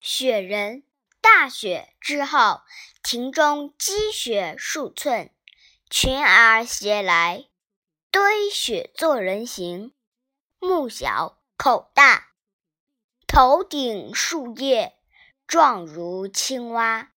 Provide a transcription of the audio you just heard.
雪人，大雪之后，庭中积雪数寸，群儿携来堆雪作人形，目小口大，头顶树叶状如青蛙。